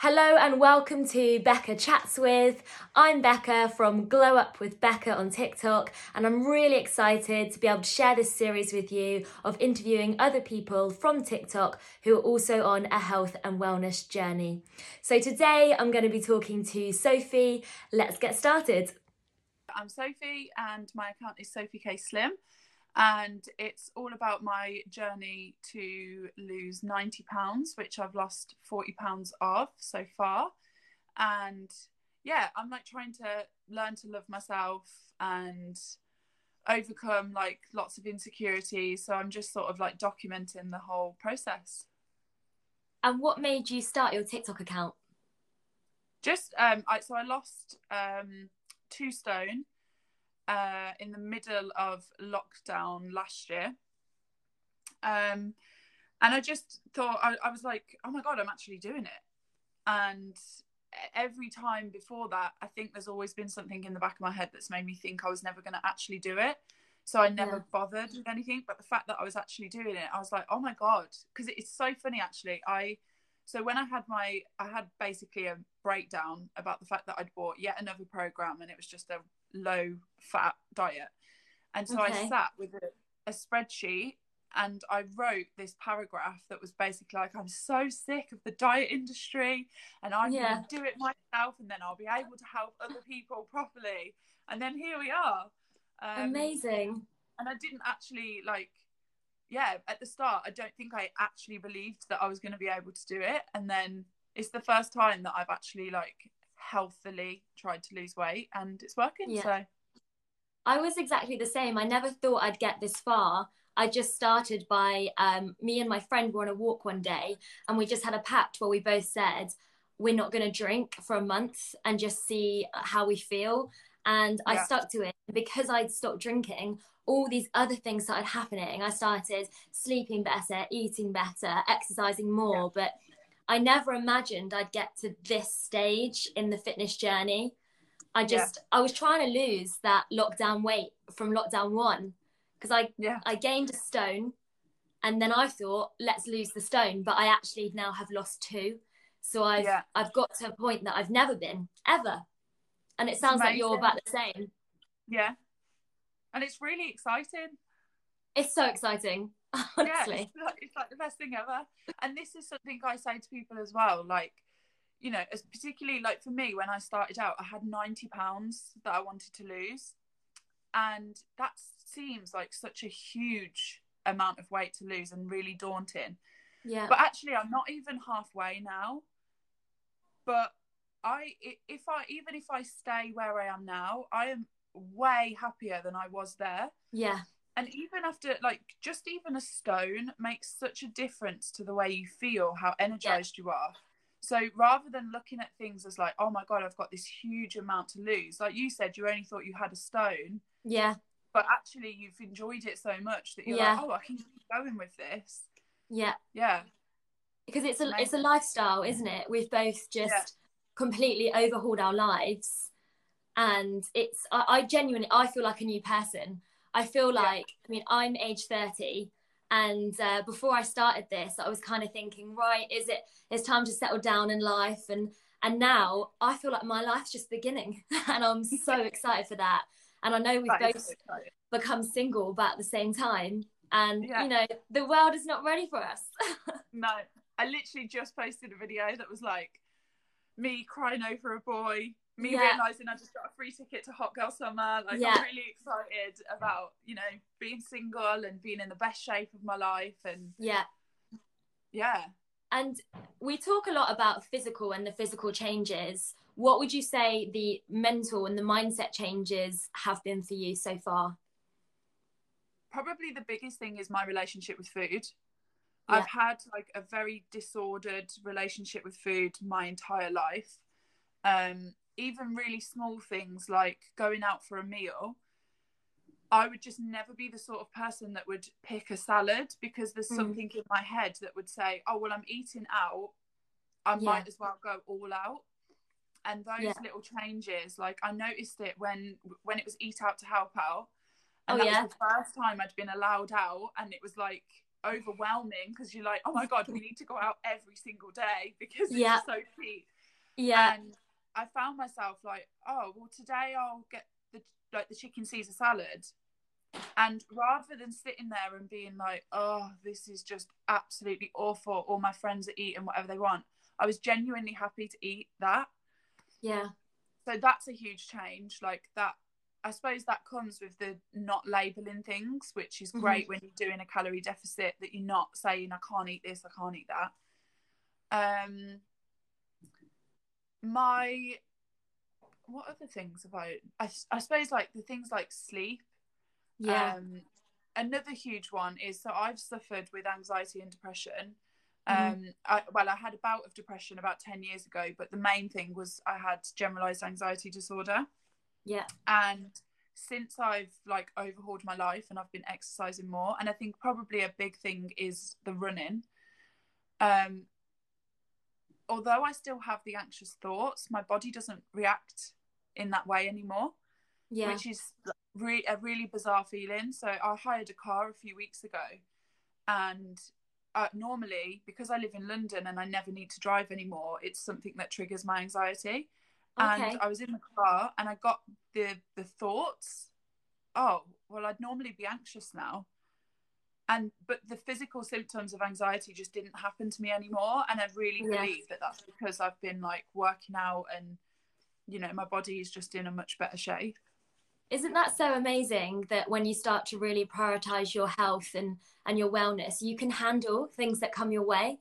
Hello and welcome to Becca Chats With. I'm Becca from Glow Up with Becca on TikTok, and I'm really excited to be able to share this series with you of interviewing other people from TikTok who are also on a health and wellness journey. So today I'm going to be talking to Sophie. Let's get started. I'm Sophie, and my account is Sophie K Slim and it's all about my journey to lose 90 pounds which i've lost 40 pounds of so far. And yeah i'm like trying to learn to love myself and overcome like lots of insecurities. So i'm just sort of like documenting the whole process. And what made you start your tiktok account? Just um I, so i lost um two stone uh, in the middle of lockdown last year. Um, and I just thought, I, I was like, oh my God, I'm actually doing it. And every time before that, I think there's always been something in the back of my head that's made me think I was never going to actually do it. So I never yeah. bothered with anything. But the fact that I was actually doing it, I was like, oh my God. Because it's so funny, actually. I, so when I had my, I had basically a breakdown about the fact that I'd bought yet another program and it was just a low fat diet. And so okay. I sat with a, a spreadsheet and I wrote this paragraph that was basically like, I'm so sick of the diet industry and I'm yeah. going to do it myself and then I'll be able to help other people properly. And then here we are. Um, Amazing. And I didn't actually like, yeah, at the start, I don't think I actually believed that I was going to be able to do it. And then it's the first time that I've actually like healthily tried to lose weight and it's working. Yeah. So I was exactly the same. I never thought I'd get this far. I just started by um, me and my friend were on a walk one day and we just had a pact where we both said we're not going to drink for a month and just see how we feel. And yeah. I stuck to it because I'd stopped drinking. All these other things started happening. I started sleeping better, eating better, exercising more. Yeah. But I never imagined I'd get to this stage in the fitness journey. I just yeah. I was trying to lose that lockdown weight from lockdown one because I yeah. I gained a stone and then I thought let's lose the stone but I actually now have lost two so I've. I've got to a point that I've never been ever and it sounds like you're about the same yeah and it's really exciting it's so exciting honestly yeah, it's, like, it's like the best thing ever and this is something I say to people as well like you know, as particularly like for me when I started out, I had 90 pounds that I wanted to lose. And that seems like such a huge amount of weight to lose and really daunting. Yeah. But actually, I'm not even halfway now. But I, if I, even if I stay where I am now, I am way happier than I was there. Yeah. And even after, like, just even a stone makes such a difference to the way you feel, how energized yeah. you are. So rather than looking at things as like, oh my God, I've got this huge amount to lose, like you said, you only thought you had a stone. Yeah. But actually, you've enjoyed it so much that you're yeah. like, oh, I can keep going with this. Yeah. Yeah. Because it's a Amazing. it's a lifestyle, isn't it? We've both just. Completely overhauled our lives, and it's I, I, genuinely I feel like a new person. I feel like yeah. I mean I'm age thirty, and uh, before I started this, I was kind of thinking, right, is it? It's time to settle down in life, and and now I feel like my life's just beginning, and I'm so excited for that. And I know we've that both become single, but at the same time, and yeah. you know, the world is not ready for us. no, I literally just posted a video that was like me crying over a boy me yeah. realizing I just got a free ticket to Hot Girl Summer. Like yeah. I'm really excited about you know being single and being in the best shape of my life and yeah, yeah. And we talk a lot about physical and the physical changes. What would you say the mental and the mindset changes have been for you so far? Probably the biggest thing is my relationship with food. Yeah. I've had like a very disordered relationship with food my entire life. Um, even really small things like going out for a meal, I would just never be the sort of person that would pick a salad because there's mm. something in my head that would say, oh, well, I'm eating out. I yeah. might as well go all out. And those yeah. little changes, like I noticed it when when it was eat out to help out. And oh, that yeah. was the first time I'd been allowed out. And it was like, overwhelming because you're like, oh my god, we need to go out every single day because it's Yeah. so cheap. Yeah. And I found myself like, oh well, today I'll get the like the chicken Caesar salad, and rather than sitting there and being like, oh, this is just absolutely awful, all my friends are eating whatever they want, I was genuinely happy to eat that. yeah. So that's a huge change. Like that, I suppose that comes with the not labeling things, which is Mhm. great when you're doing a calorie deficit. That you're not saying I can't eat this, I can't eat that. Um, my what other things have I? I, I suppose like the things like sleep. Yeah. Um, another huge one is so I've suffered with anxiety and depression. Mhm. Um, I, well, I had a bout of depression about 10 years ago, but the main thing was I had generalized anxiety disorder. Yeah. And since I've like overhauled my life and I've been exercising more, and I think probably a big thing is the running. Um, although I still have the anxious thoughts, my body doesn't react in that way anymore Yeah. which is re- a really bizarre feeling. So I hired a car a few weeks ago, and uh, normally because I live in London and I never need to drive anymore, it's something that triggers my anxiety. Okay. And I was in the car and I got the the thoughts, oh well, I'd normally be anxious now. And but the physical symptoms of anxiety just didn't happen to me anymore, and I really Yeah. believe that that's because I've been like working out and you know my body is just in a much better shape. Isn't that so amazing that when you start to really prioritize your health and and your wellness, you can handle things that come your way?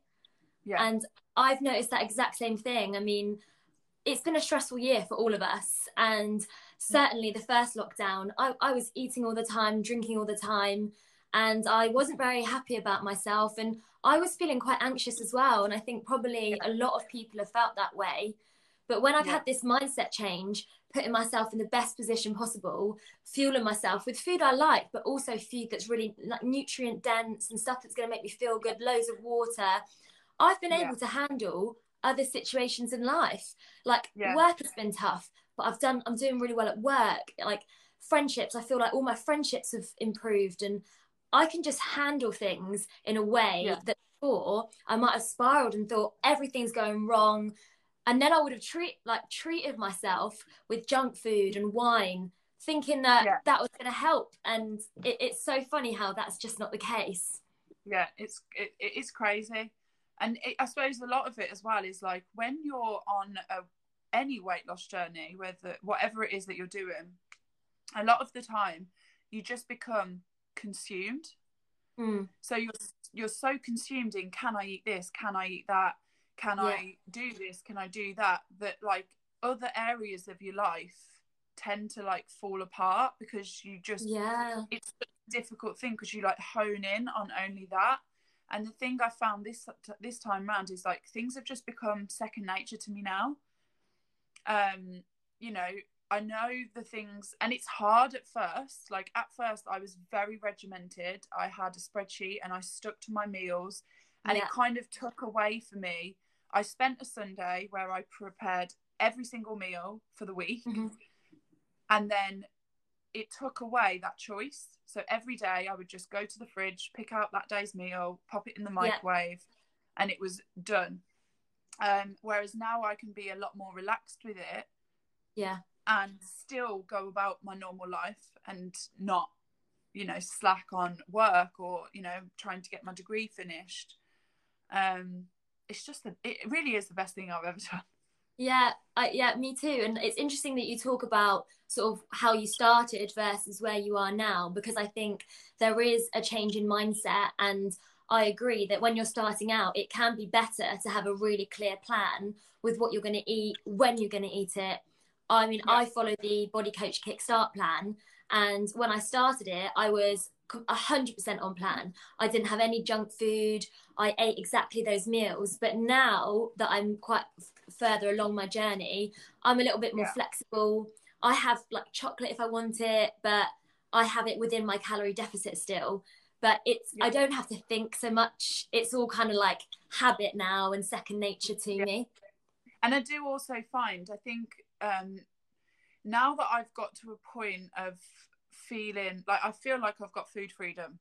Yeah. And I've noticed that exact same thing. I mean, it's been a stressful year for all of us. And mm. certainly the first lockdown, I, I was eating all the time, drinking all the time, and I wasn't very happy about myself. And I was feeling quite anxious as well. And I think probably a lot of people have felt that way. But when I've Yeah. had this mindset change, putting myself in the best position possible, fueling myself with food I like, but also food that's really like nutrient dense and stuff that's going to make me feel good, loads of water. I've been Yeah. able to handle other situations in life. Like Yeah. work has been tough, but I've done I'm doing really well at work. Like friendships, I feel like all my friendships have improved and I can just handle things in a way Yeah. that before I might have spiraled and thought everything's going wrong. And then I would have treat like treated myself with junk food and wine, thinking that Yeah. that was going to help. And it, it's so funny how that's just not the case. yeah it's it, it is crazy and it, i suppose a lot of it as well is like when you're on a any weight loss journey whether whatever it is that you're doing a lot of the time you just become consumed. Mm, so you're you're so consumed in can i eat this? Can i eat that? Can i do this? Can i do that? That like other areas of your life tend to like fall apart because you just yeah. it's a difficult thing because you like hone in on only that and the thing i found this this time round is like things have just become second nature to me now. Um you know i know the things and it's hard at first. Like at first i was very regimented. I had a spreadsheet and i stuck to my meals and Yeah. it kind of took away for me. I spent a sunday where i prepared every single meal for the week. Mhm. and then it took away that choice. So every day I would just go to the fridge, pick out that day's meal, pop it in the microwave, and it was done. Um, whereas now I can be a lot more relaxed with it Yeah. and still go about my normal life and not, you know, slack on work or you know trying to get my degree finished. Um, it's just the, it really is the best thing I've ever done. Yeah, I, yeah, me too. And it's interesting that you talk about sort of how you started versus where you are now, because I think there is a change in mindset. And I agree that when you're starting out, it can be better to have a really clear plan with what you're going to eat, when you're going to eat it. I mean, Yeah. I follow the Body Coach Kickstart plan. And when I started it, I was com- 100% on plan. I didn't have any junk food. I ate exactly those meals. But now that I'm quite further along my journey, I'm a little bit more Yeah. flexible. I have like chocolate if I want it, but I have it within my calorie deficit still. But it's Yeah. I don't have to think so much. It's all kind of like habit now and second nature to Yeah. me. and I do also find I think um, now that I've got to a point of feeling like I feel like I've got food freedom.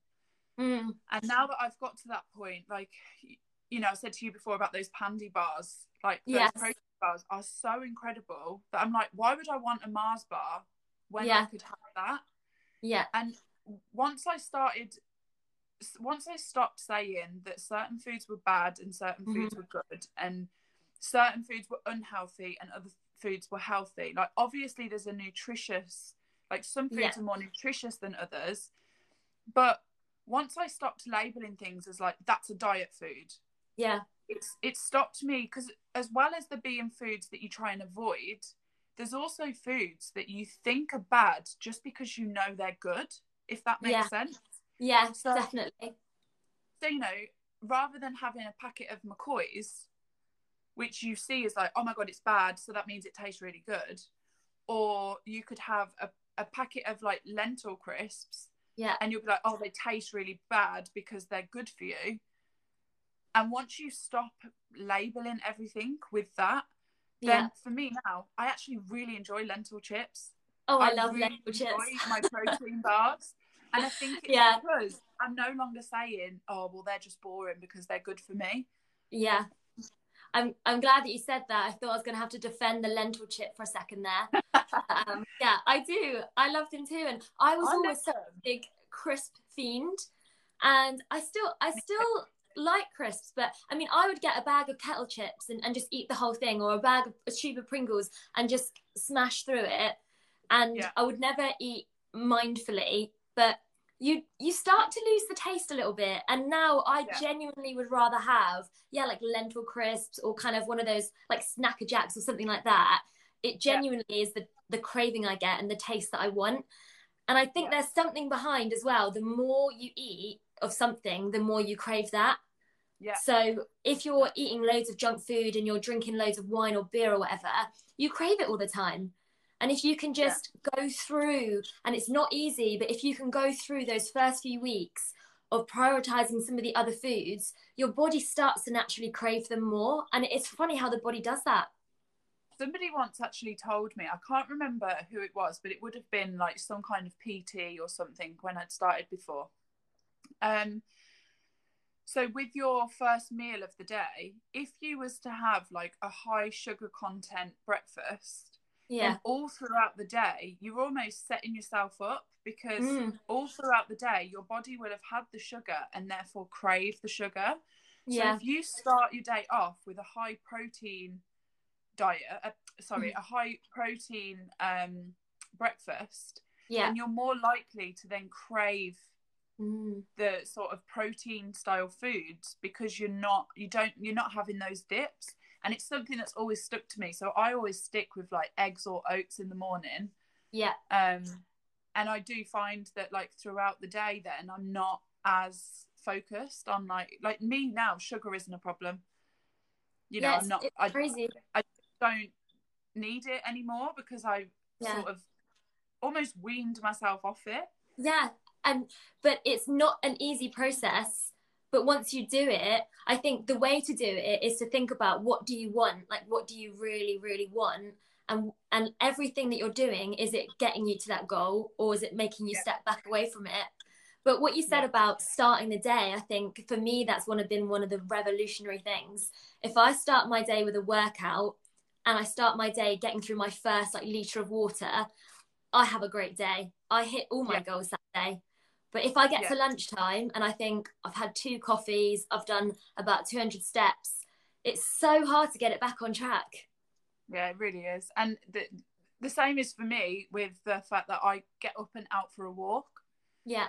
Mm. And now that I've got to that point, like you know, I said to you before about those pandy bars, like those Yes. protein bars are so incredible that I'm like, why would I want a Mars bar when I could have that? Yeah. And once I started, once I stopped saying that certain foods were bad and certain Mm-hmm. foods were good, and certain foods were unhealthy and other foods were healthy, like obviously there's a nutritious, like some foods Yeah. are more nutritious than others, but once I stopped labeling things as like that's a diet food, Yeah. it's it stopped me because as well as there being foods that you try and avoid there's also foods that you think are bad just because you know they're good if that makes Yeah. sense Yeah. So- definitely. so you know rather than having a packet of mccoys which you see is like oh my god it's bad so that means it tastes really good or you could have a, a packet of like lentil crisps Yeah. and you'll be like, oh, they taste really bad because they're good for you. And once you stop labeling everything with that, then Yeah. for me now, I actually really enjoy lentil chips. Oh, I, love really lentil chips. my protein bars. And I think it's Yeah. because I'm no longer saying, oh, well, they're just boring because they're good for me. Yeah. I'm I'm glad that you said that. I thought I was gonna have to defend the lentil chip for a second there. um, yeah, I do. I love them too, and I was I always such a big crisp fiend, and I still I still like crisps, but I mean I would get a bag of kettle chips and, and just eat the whole thing, or a bag of a tube of Pringles and just smash through it, and Yeah. I would never eat mindfully, but you you start to lose the taste a little bit. And now i Yeah. genuinely would rather have yeah like lentil crisps or kind of one of those like Snack a Jacks or something like that. It genuinely is the the craving i get and the taste that i want. And i think Yeah. there's something behind as well. The more you eat of something the more you crave that Yeah. so if you're eating loads of junk food and you're drinking loads of wine or beer or whatever you crave it all the time and if you can Yeah. just go through, and it's not easy, but if you can go through those first few weeks of prioritizing some of the other foods, your body starts to naturally crave them more. And it's funny how the body does that. Somebody once actually told me, I can't remember who it was, but it would have been like some kind of PT or something when I'd started before. Um, so with your first meal of the day, if you was to have like a high sugar content breakfast, Yeah. then all throughout the day, you're almost setting yourself up because Mm, all throughout the day, your body will have had the sugar and therefore crave the sugar. So yeah. if you start your day off with a high protein diet, uh, sorry, Mm-hmm. a high protein um, breakfast, Yeah. then you're more likely to then crave Mm, the sort of protein style foods because you're not you don't you're not having those dips. And it's something that's always stuck to me. So i always stick with like eggs or oats in the morning. Yeah. um and i do find that like throughout the day then i'm not as focused on like like me now sugar isn't a problem. You know yeah, i'm not i crazy. don't need it anymore because i Yeah. sort of almost weaned myself off it. Yeah, and but it's not an easy process. But once you do it, I think the way to do it is to think about what do you want, like what do you really, really want, and and everything that you're doing is it getting you to that goal or is it making you Yeah. step back away from it? But what you said Yeah. about starting the day, I think for me that's one of been one of the revolutionary things. If I start my day with a workout and I start my day getting through my first like liter of water, I have a great day. I hit all my Yeah. goals that day. But if I get to lunchtime and I think I've had two coffees, I've done about 200 steps, it's so hard to get it back on track. Yeah, it really is. And the the same is for me with the fact that I get up and out for a walk. Yeah.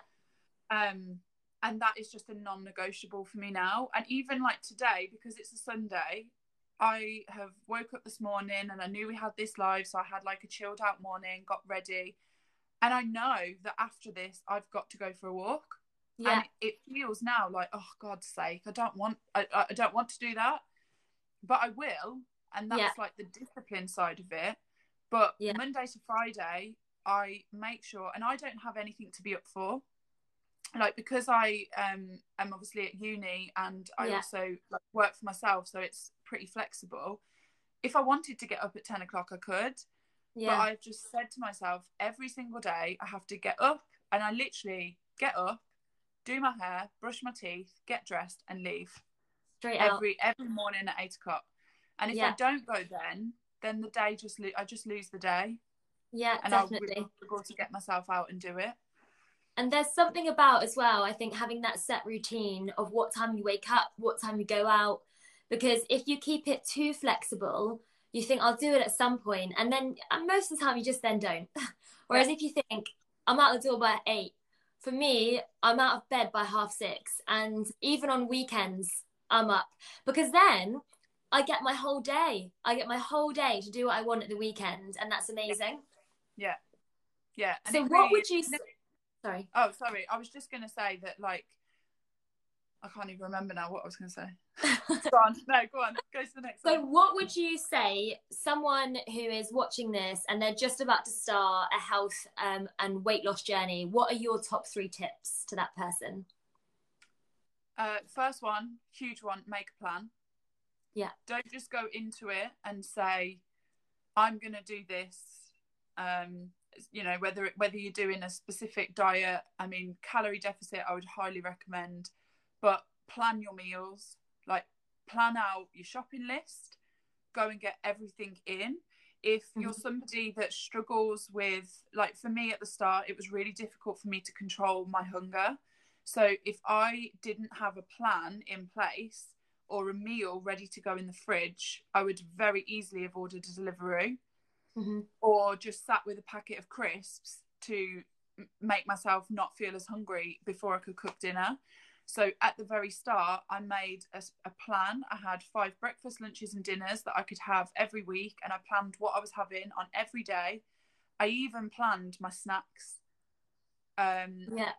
Um and that is just a non-negotiable for me now. And even like today, because it's a Sunday, I have woke up this morning and I knew we had this live, so I had like a chilled out morning, got ready. And I know that after this I've got to go for a walk. Yeah. And it feels now like, oh God's sake, I don't want I, I don't want to do that. But I will. And that's Yeah. like the discipline side of it. But Yeah. Monday to Friday, I make sure and I don't have anything to be up for. Like because I um am obviously at uni and I Yeah. also like work for myself, so it's pretty flexible. If I wanted to get up at 10 o'clock, I could. But. I've just said to myself every single day, I have to get up and I literally get up, do my hair, brush my teeth, get dressed, and leave Straight out. every every morning at eight o'clock. And if I don't go then, then the day just lo- I just lose the day, Yeah, and I'll definitely. really struggle to get myself out and do it. And there's something about as well, I think, having that set routine of what time you wake up, what time you go out. Because if you keep it too flexible, you think I'll do it at some point, and then and most of the time you just then don't. Whereas if you think I'm out the door by eight, for me, I'm out of bed by half six, and even on weekends, I'm up because then I get my whole day. I get my whole day to do what I want at the weekend, and that's amazing. Yeah, yeah. So, what really would you? Sorry. Oh, sorry. I was just gonna say that like I can't even remember now what I was gonna say. go on, no, go on. Go to the next So, one. what would you say someone who is watching this and they're just about to start a health um, and weight loss journey? What are your top three tips to that person? Uh, first one, huge one. Make a plan. Yeah. Don't just go into it and say, "I'm gonna do this." Um, you know, whether whether you're doing a specific diet. I mean, calorie deficit. I would highly recommend, but plan your meals. Like plan out your shopping list. Go and get everything in. If you're Mhm. somebody that struggles with, like for me at the start, it was really difficult for me to control my hunger. So if I didn't have a plan in place or a meal ready to go in the fridge, I would very easily have ordered a delivery Mm-hmm. or just sat with a packet of crisps to make myself not feel as hungry before I could cook dinner. So at the very start, I made a plan. I had five breakfast, lunches, and dinners that I could have every week, and I planned what I was having on every day. I even planned my snacks. Um, Yeah.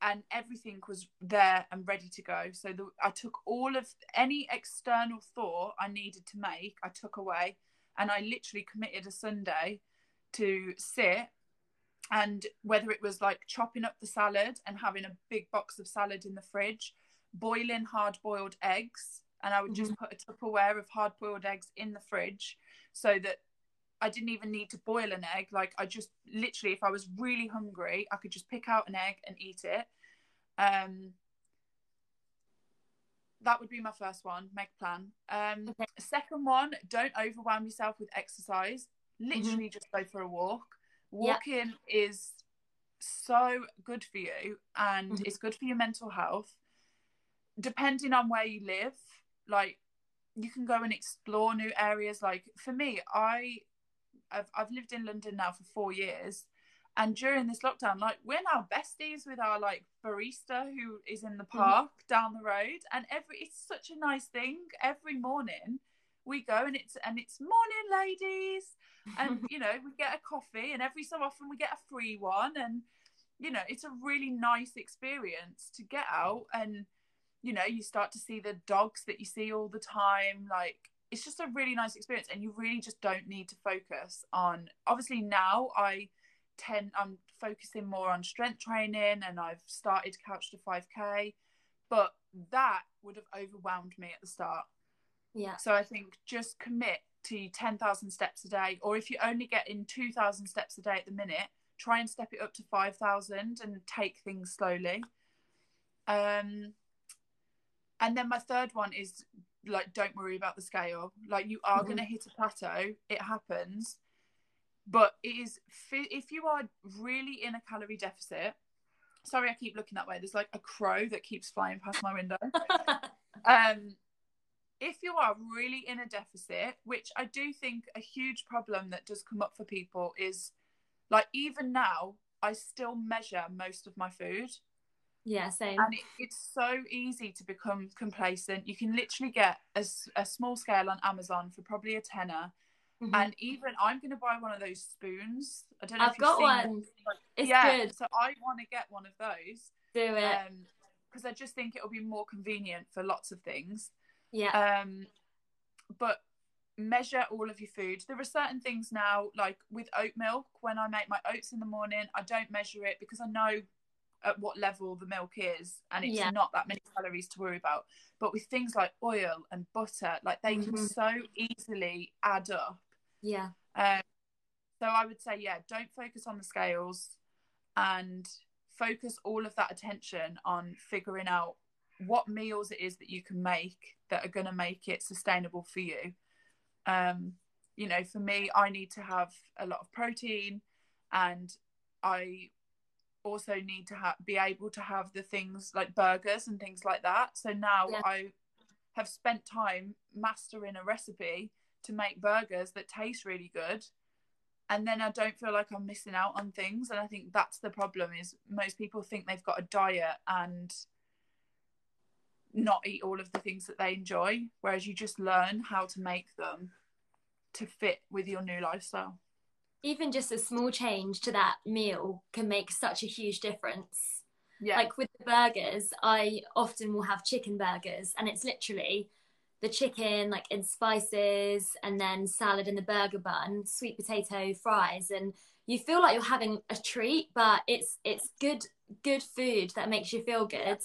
and everything was there and ready to go. So the, I took all of any external thought I needed to make, I took away, and I literally committed a Sunday to sit. And whether it was like chopping up the salad and having a big box of salad in the fridge, boiling hard boiled eggs, and I would just put a Tupperware of hard boiled eggs in the fridge so that I didn't even need to boil an egg. Like I just literally, if I was really hungry, I could just pick out an egg and eat it. Um, that would be my first one. Make a plan. Um, Okay. second one, don't overwhelm yourself with exercise. Literally, just go for a walk. Walking is so good for you, and Mhm. it's good for your mental health. Depending on where you live, like you can go and explore new areas. Like for me, I I've I've lived in London now for four years, and during this lockdown, like we're now besties with our like barista who is in the park down the road, and every it's such a nice thing. Every morning we go and it's and it's morning, ladies, and you know we get a coffee, and every so often we get a free one, and you know it's a really nice experience to get out and you know you start to see the dogs that you see all the time. Like it's just a really nice experience and you really just don't need to focus on obviously now i tend i'm focusing more on strength training and i've started couch to 5k but that would have overwhelmed me at the start Yeah. so i think just commit to 10,000 steps a day or if you only get in 2,000 steps a day at the minute try and step it up to 5,000 and take things slowly. Um and then my third one is like don't worry about the scale. Like you are Mhm. going to hit a plateau. It happens. But it is if you are really in a calorie deficit sorry i keep looking that way. There's like a crow that keeps flying past my window. Um if you are really in a deficit which i do think a huge problem that does come up for people is like even now i still measure most of my food yeah. Same. and it, it's so easy to become complacent you can literally get a small scale on amazon for probably a tenner Mhm. and even i'm going to buy one of those spoons i don't know I've if you've got seen one. It's yeah good. so i want to get one of those Do it. um because i just think it'll be more convenient for lots of things yeah. um but measure all of your food there are certain things now like with oat milk when i make my oats in the morning i don't measure it because i know at what level the milk is and it's Yeah. not that many calories to worry about but with things like oil and butter like they can Mhm. so easily add up yeah. um, so i would say yeah don't focus on the scales and focus all of that attention on figuring out what meals it is that you can make that are going to make it sustainable for you. Um, you know, for me, I need to have a lot of protein and I also need to have be able to have the things like burgers and things like that. So now yeah. I have spent time mastering a recipe to make burgers that taste really good and then I don't feel like I'm missing out on things. And I think that's the problem is most people think they've got a diet and not eat all of the things that they enjoy, whereas you just learn how to make them to fit with your new lifestyle. Even just a small change to that meal can make such a huge difference. Yeah. Like with the burgers, I often will have chicken burgers, and it's literally the chicken like in spices and then salad in the burger bun sweet potato fries and you feel like you're having a treat but it's it's good good food that makes you feel good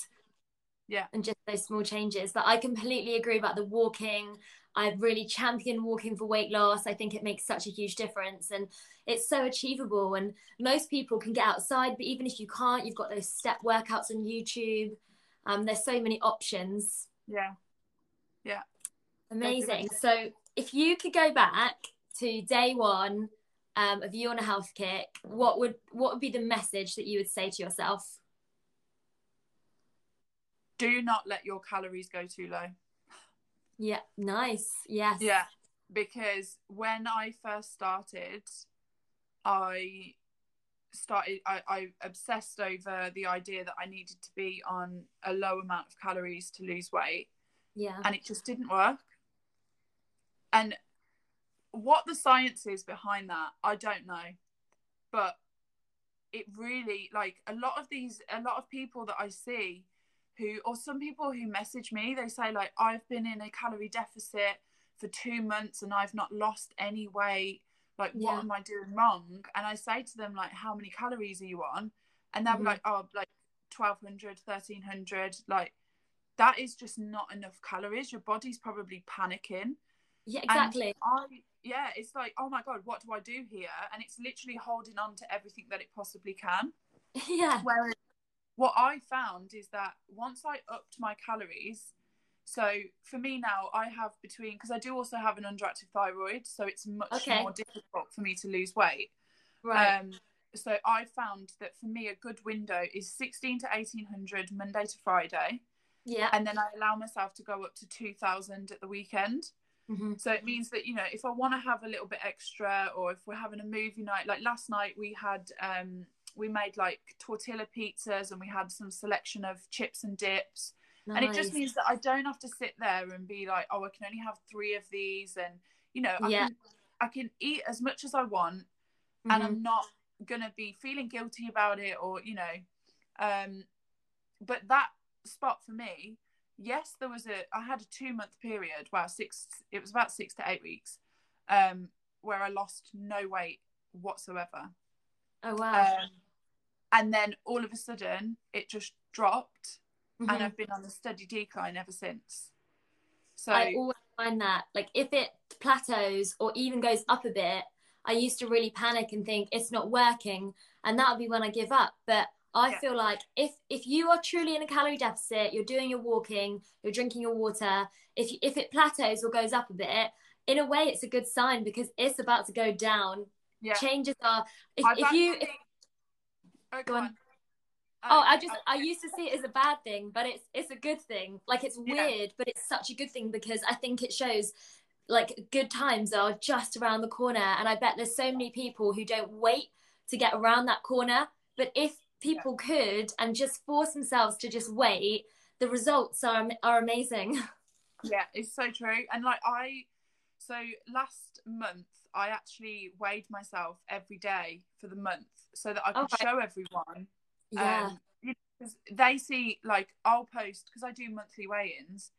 yeah. and just those small changes. But i completely agree about the walking. I've really championed walking for weight loss. I think it makes such a huge difference and it's so achievable and most people can get outside but even if you can't you've got those step workouts on youtube. Um, there's so many options. Yeah. Yeah. Amazing. So if you could go back to day one um, of you on a health kick, what would what would be the message that you would say to yourself? Do not let your calories go too low. Yeah, nice. Yes. Yeah, because when I first started, I started I, I obsessed over the idea that I needed to be on a low amount of calories to lose weight yeah. And it just didn't work. And what the science is behind that, I don't know. But it really like a lot of these a lot of people that I see who or some people who message me, they say like I've been in a calorie deficit for two months and I've not lost any weight. Like yeah. what am I doing wrong? And I say to them like how many calories are you on? And they'll mm-hmm. be like, oh like 1200 1300 like that is just not enough calories. Your body's probably panicking. Yeah, exactly. I, yeah, it's like, oh my god, what do I do here? And it's literally holding on to everything that it possibly can. Yeah. Whereas what I found is that once I upped my calories, so for me now, I have between because I do also have an underactive thyroid, so it's much okay. more difficult for me to lose weight. Right. Um, so I found that for me, a good window is 16 to 1800 Monday to Friday. Yeah. And then I allow myself to go up to 2000 at the weekend. Mm-hmm. So it means that, you know, if I want to have a little bit extra or if we're having a movie night, like last night we had, um, we made like tortilla pizzas and we had some selection of chips and dips. Nice. And it just means that I don't have to sit there and be like, oh, I can only have three of these. And, you know, I, yeah. can, I can eat as much as I want mm-hmm. and I'm mm-hmm. not going to be feeling guilty about it or, you know, um, but that spot for me yes there was a i had a two month period well six it was about six to eight weeks um where i lost no weight whatsoever oh wow um, and then all of a sudden it just dropped mm-hmm. and i've been on a steady decline ever since so i always find that like if it plateaus or even goes up a bit i used to really panic and think it's not working and that would be when i give up but I yeah. feel like if if you are truly in a calorie deficit, you're doing your walking, you're drinking your water. If you, if it plateaus or goes up a bit, in a way, it's a good sign because it's about to go down. Yeah. Changes are if, if you. If, oh, go on. on. Oh, oh, I just oh, I used to see it as a bad thing, but it's it's a good thing. Like it's weird, yeah. but it's such a good thing because I think it shows like good times are just around the corner and I bet there's so many people who don't wait to get around that corner. But if people yeah. could and just force themselves to just wait, the results are are amazing. Yeah, it's so true. And like I, so last month I actually weighed myself every day for the month so that I could okay. show everyone. Yeah. Um, because they see like I'll post because I do monthly weigh-ins.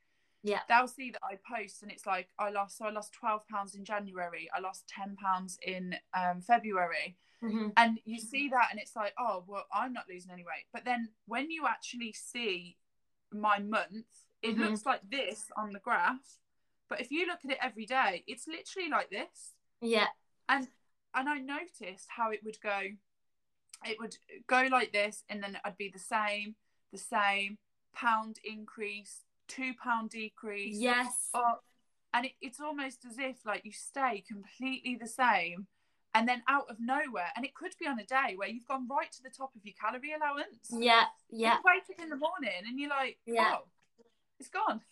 Yeah. They'll see that I post and it's like I lost so I lost 12 pounds in January, I lost 10 pounds in um, February. Mm-hmm. And you see that, and it's like, oh, well, I'm not losing any weight. But then when you actually see my month, it mm-hmm. looks like this on the graph. But if you look at it every day, it's literally like this. Yeah. And and I noticed how it would go. it would go like this, and then I'd be the same, the same pound increase, two pound decrease. Yes. Or, and it, it's almost as if like you stay completely the same and then out of nowhere and it could be on a day where you've gone right to the top of your calorie allowance Yeah, yeah. you wake up in the morning and you're like Yeah. oh it's gone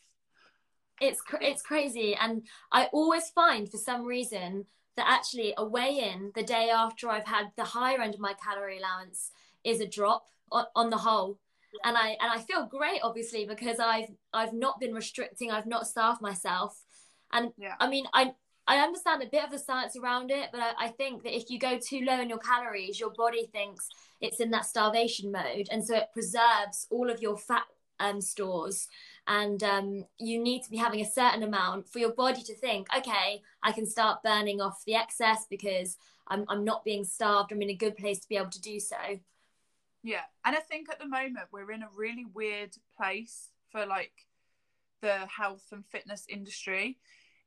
it's cr- it's crazy and i always find for some reason that actually a weigh-in the day after i've had the higher end of my calorie allowance is a drop on, on the whole. And i and i feel great obviously because i've i've not been restricting i've not starved myself. And Yeah. i mean i I understand a bit of the science around it, but I, I think that if you go too low in your calories, your body thinks it's in that starvation mode, and so it preserves all of your fat um, stores and um, you need to be having a certain amount for your body to think okay i can start burning off the excess because i'm, I'm not being starved i'm in a good place to be able to do so Yeah, and I think at the moment we're in a really weird place for like the health and fitness industry.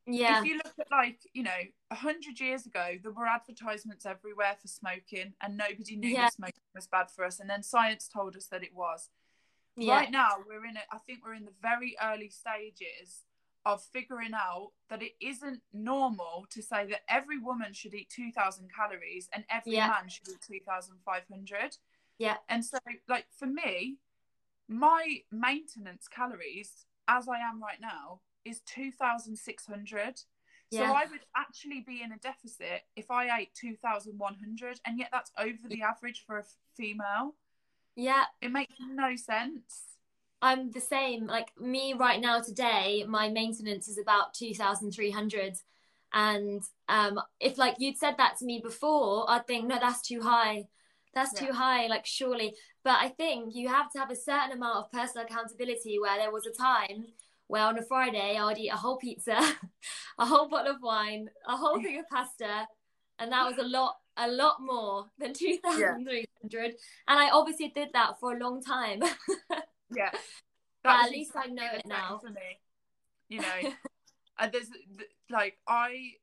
yeah If you look at like you know a hundred years ago, there were advertisements everywhere for smoking, and nobody knew Yeah. that smoking was bad for us, and then science told us that it was. Yeah Right now, we're in. I think we're in the very early stages of figuring out that it isn't normal to say that every woman should eat 2000 calories and every Yeah. man should eat 2500 Yeah. and so like for me my maintenance calories as i am right now is 2600 yeah. so i would actually be in a deficit if i ate 2100 and yet that's over the average for a f- female yeah. It makes no sense. I'm the same. Like me right now today my maintenance is about 2300 and um if like you'd said that to me before i'd think no that's too high. That's Yeah. too high like surely. But i think you have to have a certain amount of personal accountability where there was a time where on a friday i'd eat a whole pizza a whole bottle of wine a whole thing of pasta and that was a lot a lot more than 2300 and i obviously did that for a long time Yeah. But at least I know it now. For me, you know, and there's like I,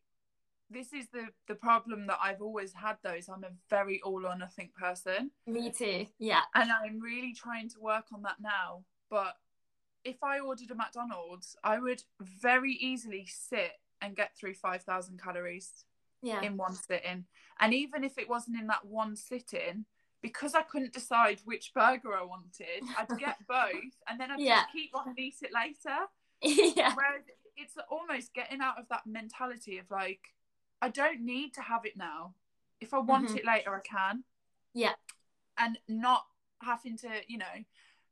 this is the the problem that I've always had. Those I'm a very all or nothing person, me too yeah and I'm really trying to work on that now. But if I ordered a McDonald's, I would very easily sit and get through five thousand calories yeah in one sitting. And even if it wasn't in that one sitting, because I couldn't decide which burger I wanted, I'd get both and then I'd Yeah. just keep one and eat it later. yeah Whereas it's almost getting out of that mentality of like, I don't need to have it now. If I want Mhm. it later, I can. Yeah. And not having to, you know,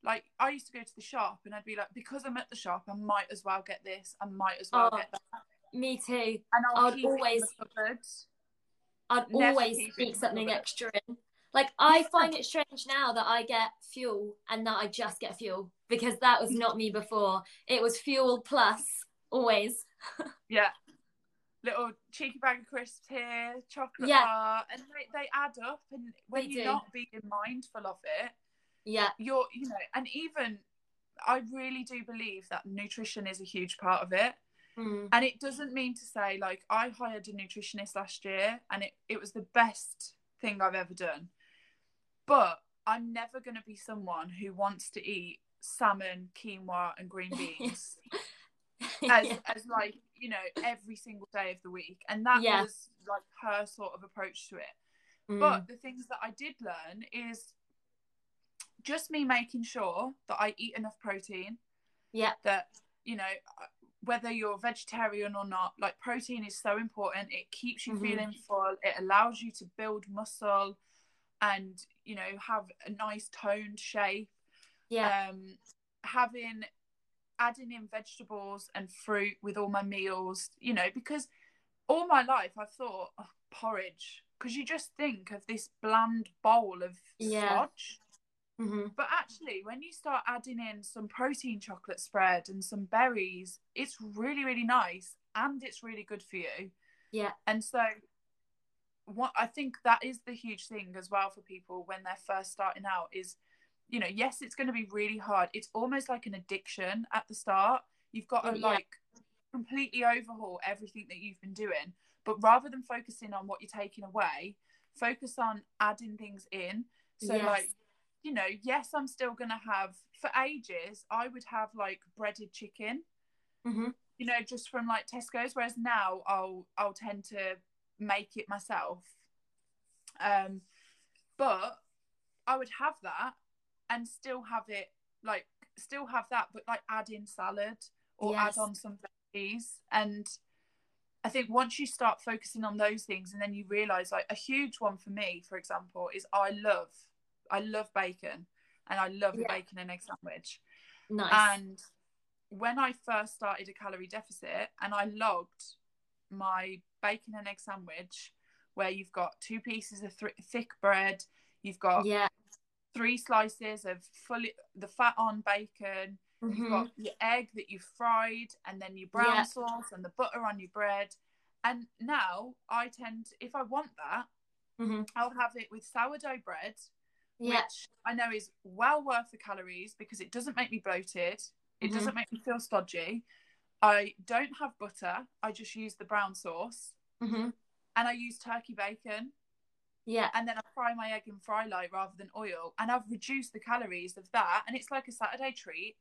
like I used to go to the shop and I'd be like, because I'm at the shop, I might as well get this. I might as well Oh, get that. me too And I'll I'd keep it in always- i'd Never always sneak something extra in like i find it strange now that i get fuel and that i just get fuel because that was not me before it was fuel plus always Yeah. Little cheeky bag of crisps here, chocolate Yeah. bar, and they, they add up. And when They you're do. not being mindful of it, yeah you're, you know, and even I really do believe that nutrition is a huge part of it. Mm. And it doesn't mean to say, like, I hired a nutritionist last year and it, it was the best thing I've ever done. But I'm never going to be someone who wants to eat salmon, quinoa, and green beans as, Yeah. as like you know every single day of the week and that Yeah. was like her sort of approach to it Mm. but the things that i did learn is just me making sure that i eat enough protein yeah that you know whether you're vegetarian or not like protein is so important it keeps you Mhm. feeling full it allows you to build muscle and you know have a nice toned shape. Yeah. Um having adding in vegetables and fruit with all my meals you know because all my life i've thought oh, porridge. Because you just think of this bland bowl of Yeah. sludge Mhm. but actually when you start adding in some protein chocolate spread and some berries it's really really nice and it's really good for you. Yeah. And so what I think that is the huge thing as well for people when they're first starting out is you know yes it's going to be really hard it's almost like an addiction at the start you've got to Yeah. like completely overhaul everything that you've been doing but rather than focusing on what you're taking away focus on adding things in. So Yes. like, you know, yes, I'm still gonna have for ages. I would have like breaded chicken, Mhm. you know, just from like Tesco's. Whereas now I'll I'll tend to make it myself. Um, but I would have that and still have it like still have that, but like add in salad or Yes. add on some veggies. And I think once you start focusing on those things, and then you realize like a huge one for me, for example, is I love I love bacon and I love Yeah. a bacon and egg sandwich. Nice. And when I first started a calorie deficit and I logged my bacon and egg sandwich, where you've got two pieces of th- thick bread, you've got yeah. three slices of fully the fat on bacon, you've Mhm. got your egg that you've fried, and then your brown Yeah. sauce and the butter on your bread. And now I tend, if I want that, Mhm. I'll have it with sourdough bread, Yeah. which I know is well worth the calories because it doesn't make me bloated. It Mhm. doesn't make me feel stodgy. I don't have butter. I just use the brown sauce Mhm. and I use turkey bacon Yeah. and then I fry my egg in fry light rather than oil and I've reduced the calories of that and it's like a Saturday treat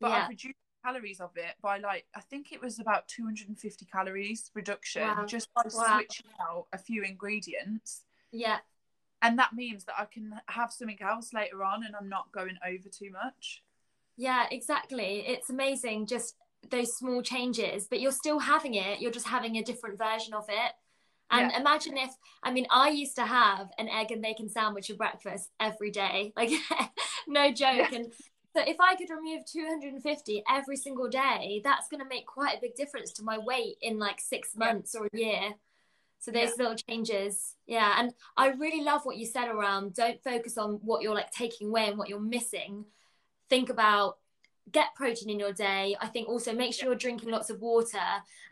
but Yeah. I've reduced the calories of it by like I think it was about 250 calories reduction Wow. just by Wow. switching out a few ingredients Yeah. and that means that I can have something else later on and I'm not going over too much. Yeah, exactly. It's amazing just those small changes, but you're still having it. You're just having a different version of it. And Yeah. imagine if, I mean, I used to have an egg and bacon sandwich for breakfast every day. Like, no joke. Yeah. And so if I could remove 250 every single day, that's going to make quite a big difference to my weight in like six Yeah. months or a year. So those little changes. Yeah. And I really love what you said around don't focus on what you're like taking away and what you're missing. Think about get protein in your day. I think also make sure you're drinking lots of water.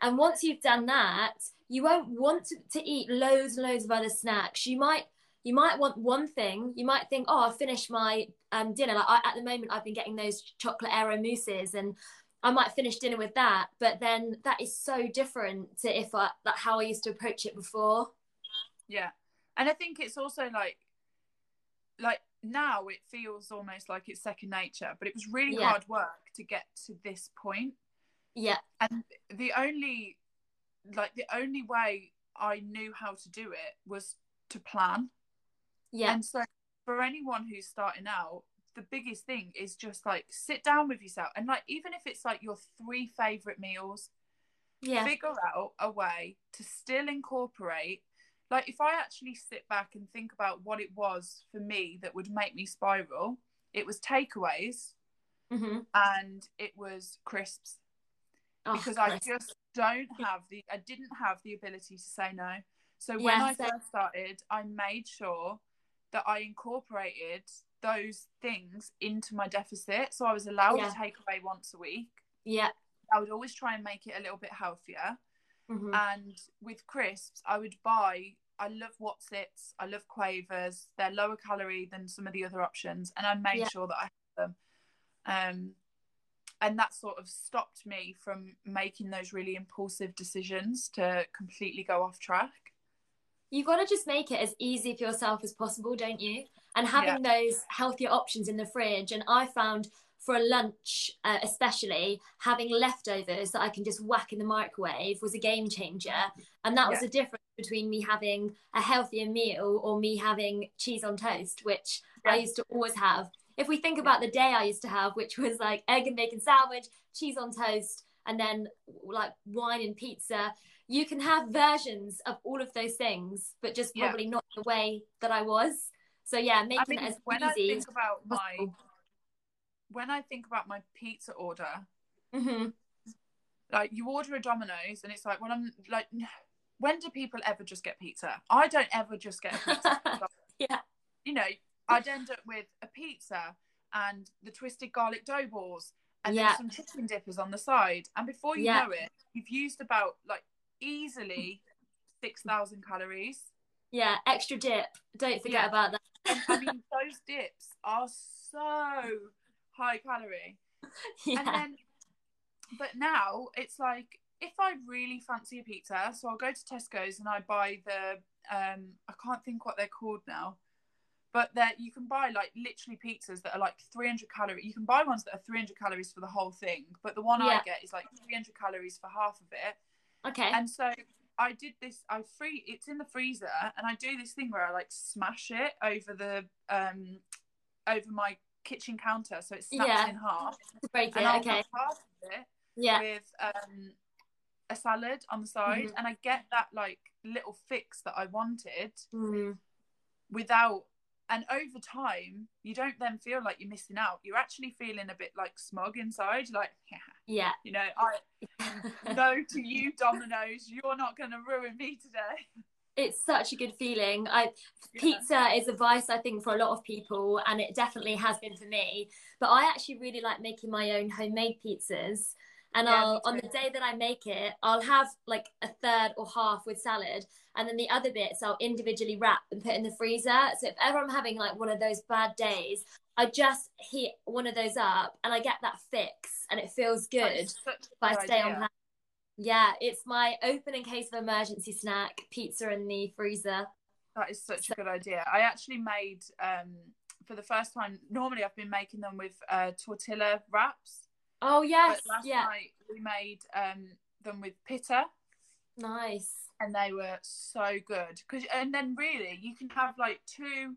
And once you've done that, you won't want to, to eat loads and loads of other snacks. You might you might want one thing. You might think, oh, I've finished my um, dinner. Like I, at the moment, I've been getting those chocolate aero mousses, and I might finish dinner with that. But then that is so different to if I like how I used to approach it before. Yeah. And I think it's also like like now it feels almost like it's second nature, but it was really Yeah. hard work to get to this point. Yeah, And the only like the only way I knew how to do it was to plan. yeah, And so for anyone who's starting out, the biggest thing is just like sit down with yourself and like even if it's like your three favorite meals, yeah, figure out a way to still incorporate like if i actually sit back and think about what it was for me that would make me spiral it was takeaways hmm and it was crisps. Oh, because i just don't have the i didn't have the ability to say no. So when Yeah, i first started i made sure that i incorporated those things into my deficit. So i was allowed Yeah. to take away once a week. Yeah, i would always try and make it a little bit healthier. Hmm and with crisps i would buy i love Wotsits, i love quavers they're lower calorie than some of the other options and i made Yeah. sure that i had them um and that sort of stopped me from making those really impulsive decisions to completely go off track You've got to just make it as easy for yourself as possible, don't you? And having those healthier options in the fridge. And I found for a lunch, uh, especially, having leftovers that I can just whack in the microwave was a game changer. And that was Yeah. the difference between me having a healthier meal or me having cheese on toast, which I used to always have. If we think about the day I used to have, which was like egg and bacon sandwich, cheese on toast, and then like wine and pizza, you can have versions of all of those things, but just Yeah. probably not the way that I was. So yeah, making it as when i think about my when i think about my pizza order hmm like you order a domino's and it's like when i'm like when do people ever just get pizza i don't ever just get a pizza Yeah. you know i'd end up with a pizza and the twisted garlic dough balls and Yeah. then some chicken dippers on the side and before you Yeah. know it you've used about like easily 6000 calories Yeah, extra dip. Don't forget Yeah. about that. and i mean those dips are so high calorie yeah. and then but now it's like if I really fancy a pizza, so I'll go to Tesco's and I buy the um I can't think what they're called now. But that you can buy like literally pizzas that are like 300 calories. You can buy ones that are 300 calories for the whole thing, but the one Yeah. I get is like 300 calories for half of it. Okay. And so I did this. I free. It's in the freezer, and I do this thing where I like smash it over the um over my kitchen counter, so it snaps Yeah. in half. to break it. And I'll Okay. half of it Yeah. with um a salad on the side, Mhm. and I get that like little fix that I wanted Mm. without. And over time, you don't then feel like you're missing out. You're actually feeling a bit like smug inside. Like, yeah, Yeah. you know, I no to you, dominoes You're not going to ruin me today. it's such a good feeling. I Yeah. pizza is a vice I think for a lot of people, and it definitely has been for me. But I actually really like making my own homemade pizzas. And Yeah, I'll on the day that I make it, I'll have like a third or half with salad, and then the other bits I'll individually wrap and put in the freezer. So if ever I'm having like one of those bad days, I just heat one of those up, and I get that fix, and it feels good. is such a if I stay on idea. plan. Yeah, it's my open in case of emergency snack, pizza in the freezer. That is such a good idea. I actually made um for the first time. Normally, I've been making them with uh, tortilla wraps, Oh yes, but last yeah, night we made um them with pita, nice. and they were so good. Cause and then really you can have like two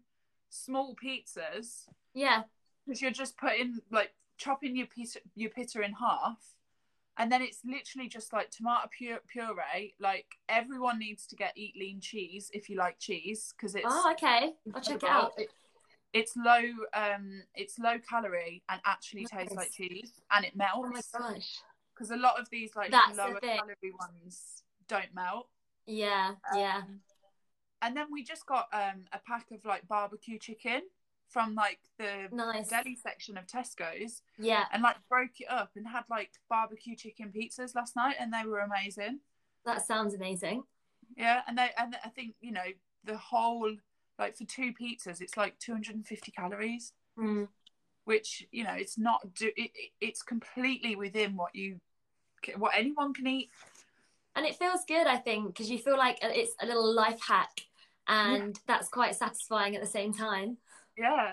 small pizzas Yeah, because you're just putting like chopping your pizza your pita in half. And then it's literally just like tomato pure, puree. Like everyone needs to get eat lean cheese if you like cheese because it's oh okay, I'll check it out. It- it's low um it's low calorie and actually tastes like cheese and it Oh my melts gosh. because a lot of these like That's lower thing. calorie ones don't melt Yeah, yeah. Um, and then we just got um a pack of like barbecue chicken from like the Nice. deli section of Tesco's Yeah, and like broke it up and had like barbecue chicken pizzas last night and they were amazing that sounds amazing. yeah and they and I think you know the whole like for two pizzas it's like 250 calories Mm. which you know it's not do it, it- it's completely within what you what anyone can eat And it feels good, I think, because you feel like it's a little life hack, and that's quite satisfying at the same time. yeah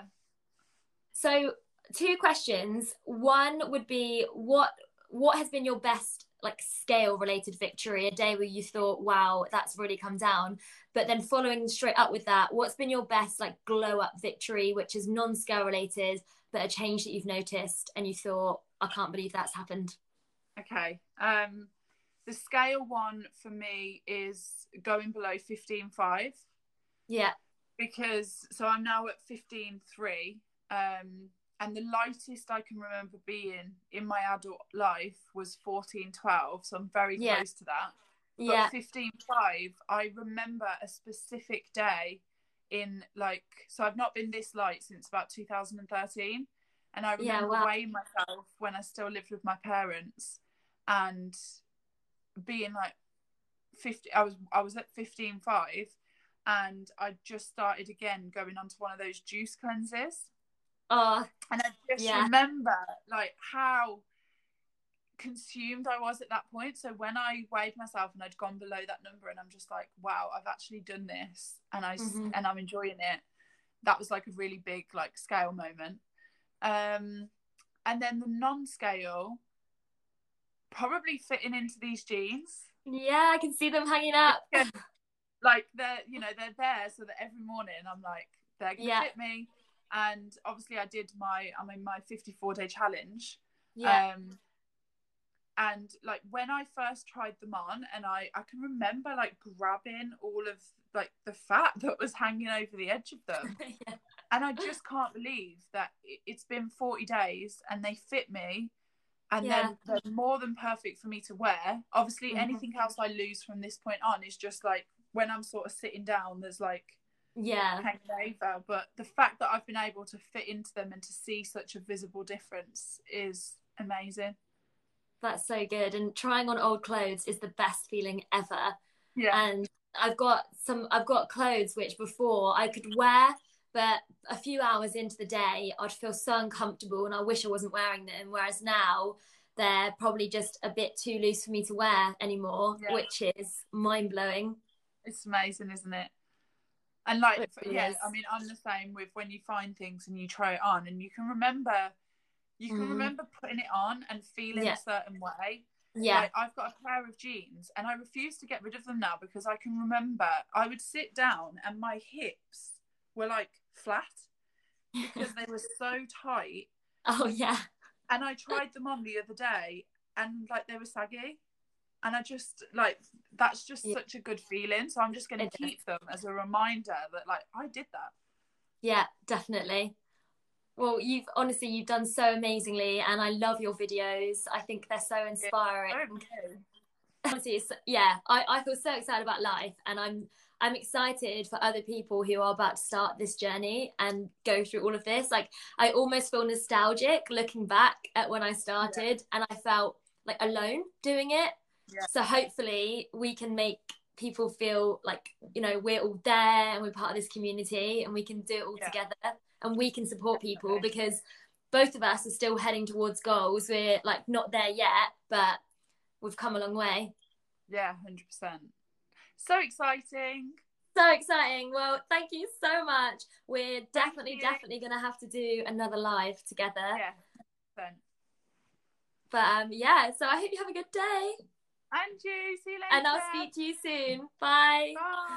So, two questions. One would be what what has been your best like scale related victory, a day where you thought, wow, that's really come down. But then following straight up with that, what's been your best like glow up victory, which is non scale related, but a change that you've noticed and you thought, I can't believe that's happened. okay um the scale one for me is going below 15.5 Yeah. because so i'm now at 15.3 um and the lightest i can remember being in my adult life was 14.12 so i'm very Yeah. close to that but Yeah. 15.5 i remember a specific day in like so i've not been this light since about 2013 and i Yeah, remember wow. weighing myself when i still lived with my parents and being like 50 i was i was at 15.5 and i just started again going onto one of those juice cleanses Oh, and I just Yeah. remember like how consumed I was at that point. So when I weighed myself and I'd gone below that number, and I'm just like, wow, I've actually done this, and I Mhm. and I'm enjoying it. That was like a really big like scale moment. Um, and then the non-scale, probably fitting into these jeans. yeah, I can see them hanging up. Like they're you know they're there so that every morning i'm like they're gonna Yeah. fit me and obviously i did my I mean my 54 day challenge Yeah. um and like when i first tried them on and i i can remember like grabbing all of like the fat that was hanging over the edge of them yeah. and i just can't believe that it- it's been 40 days and they fit me and Yeah. then they're more than perfect for me to wear obviously Mhm. anything else i lose from this point on is just like when i'm sort of sitting down there's like Yeah. hanging over but the fact that i've been able to fit into them and to see such a visible difference is amazing That's so good. And trying on old clothes is the best feeling ever. yeah And I've got some, I've got clothes which before I could wear, but a few hours into the day, I'd feel so uncomfortable and I wish I wasn't wearing them. Whereas now they're probably just a bit too loose for me to wear anymore, Yeah. which is mind blowing. It's amazing, isn't it? And like, really yeah. I mean, I'm the same with when you find things and you try it on, and you can remember, you can Mhm. remember putting it on and feeling Yeah. a certain way. Yeah, Like, I've got a pair of jeans, and I refuse to get rid of them now because I can remember I would sit down and my hips were like flat because they were so tight. oh yeah, And I tried them on the other day, and like they were saggy. And I just like that's just Yeah. such a good feeling. So I'm just going to keep them as a reminder that like I did that. yeah, definitely. Well, you've honestly you've done so amazingly, and I love your videos. I think they're so inspiring. Okay. honestly it's, yeah I, I feel so excited about life and i'm i'm excited for other people who are about to start this journey and go through all of this like i almost feel nostalgic looking back at when i started and i felt like alone doing it Yeah. so hopefully we can make people feel like you know we're all there and we're part of this community and we can do it all Yeah. together and we can support people because both of us are still heading towards goals we're like not there yet but we've come a long way Yeah, hundred percent. So exciting. so exciting well thank you so much we're definitely you. definitely gonna have to do another live together Yeah, 100%. but um yeah so i hope you have a good day And you. See you later. and i'll speak to you soon bye Bye.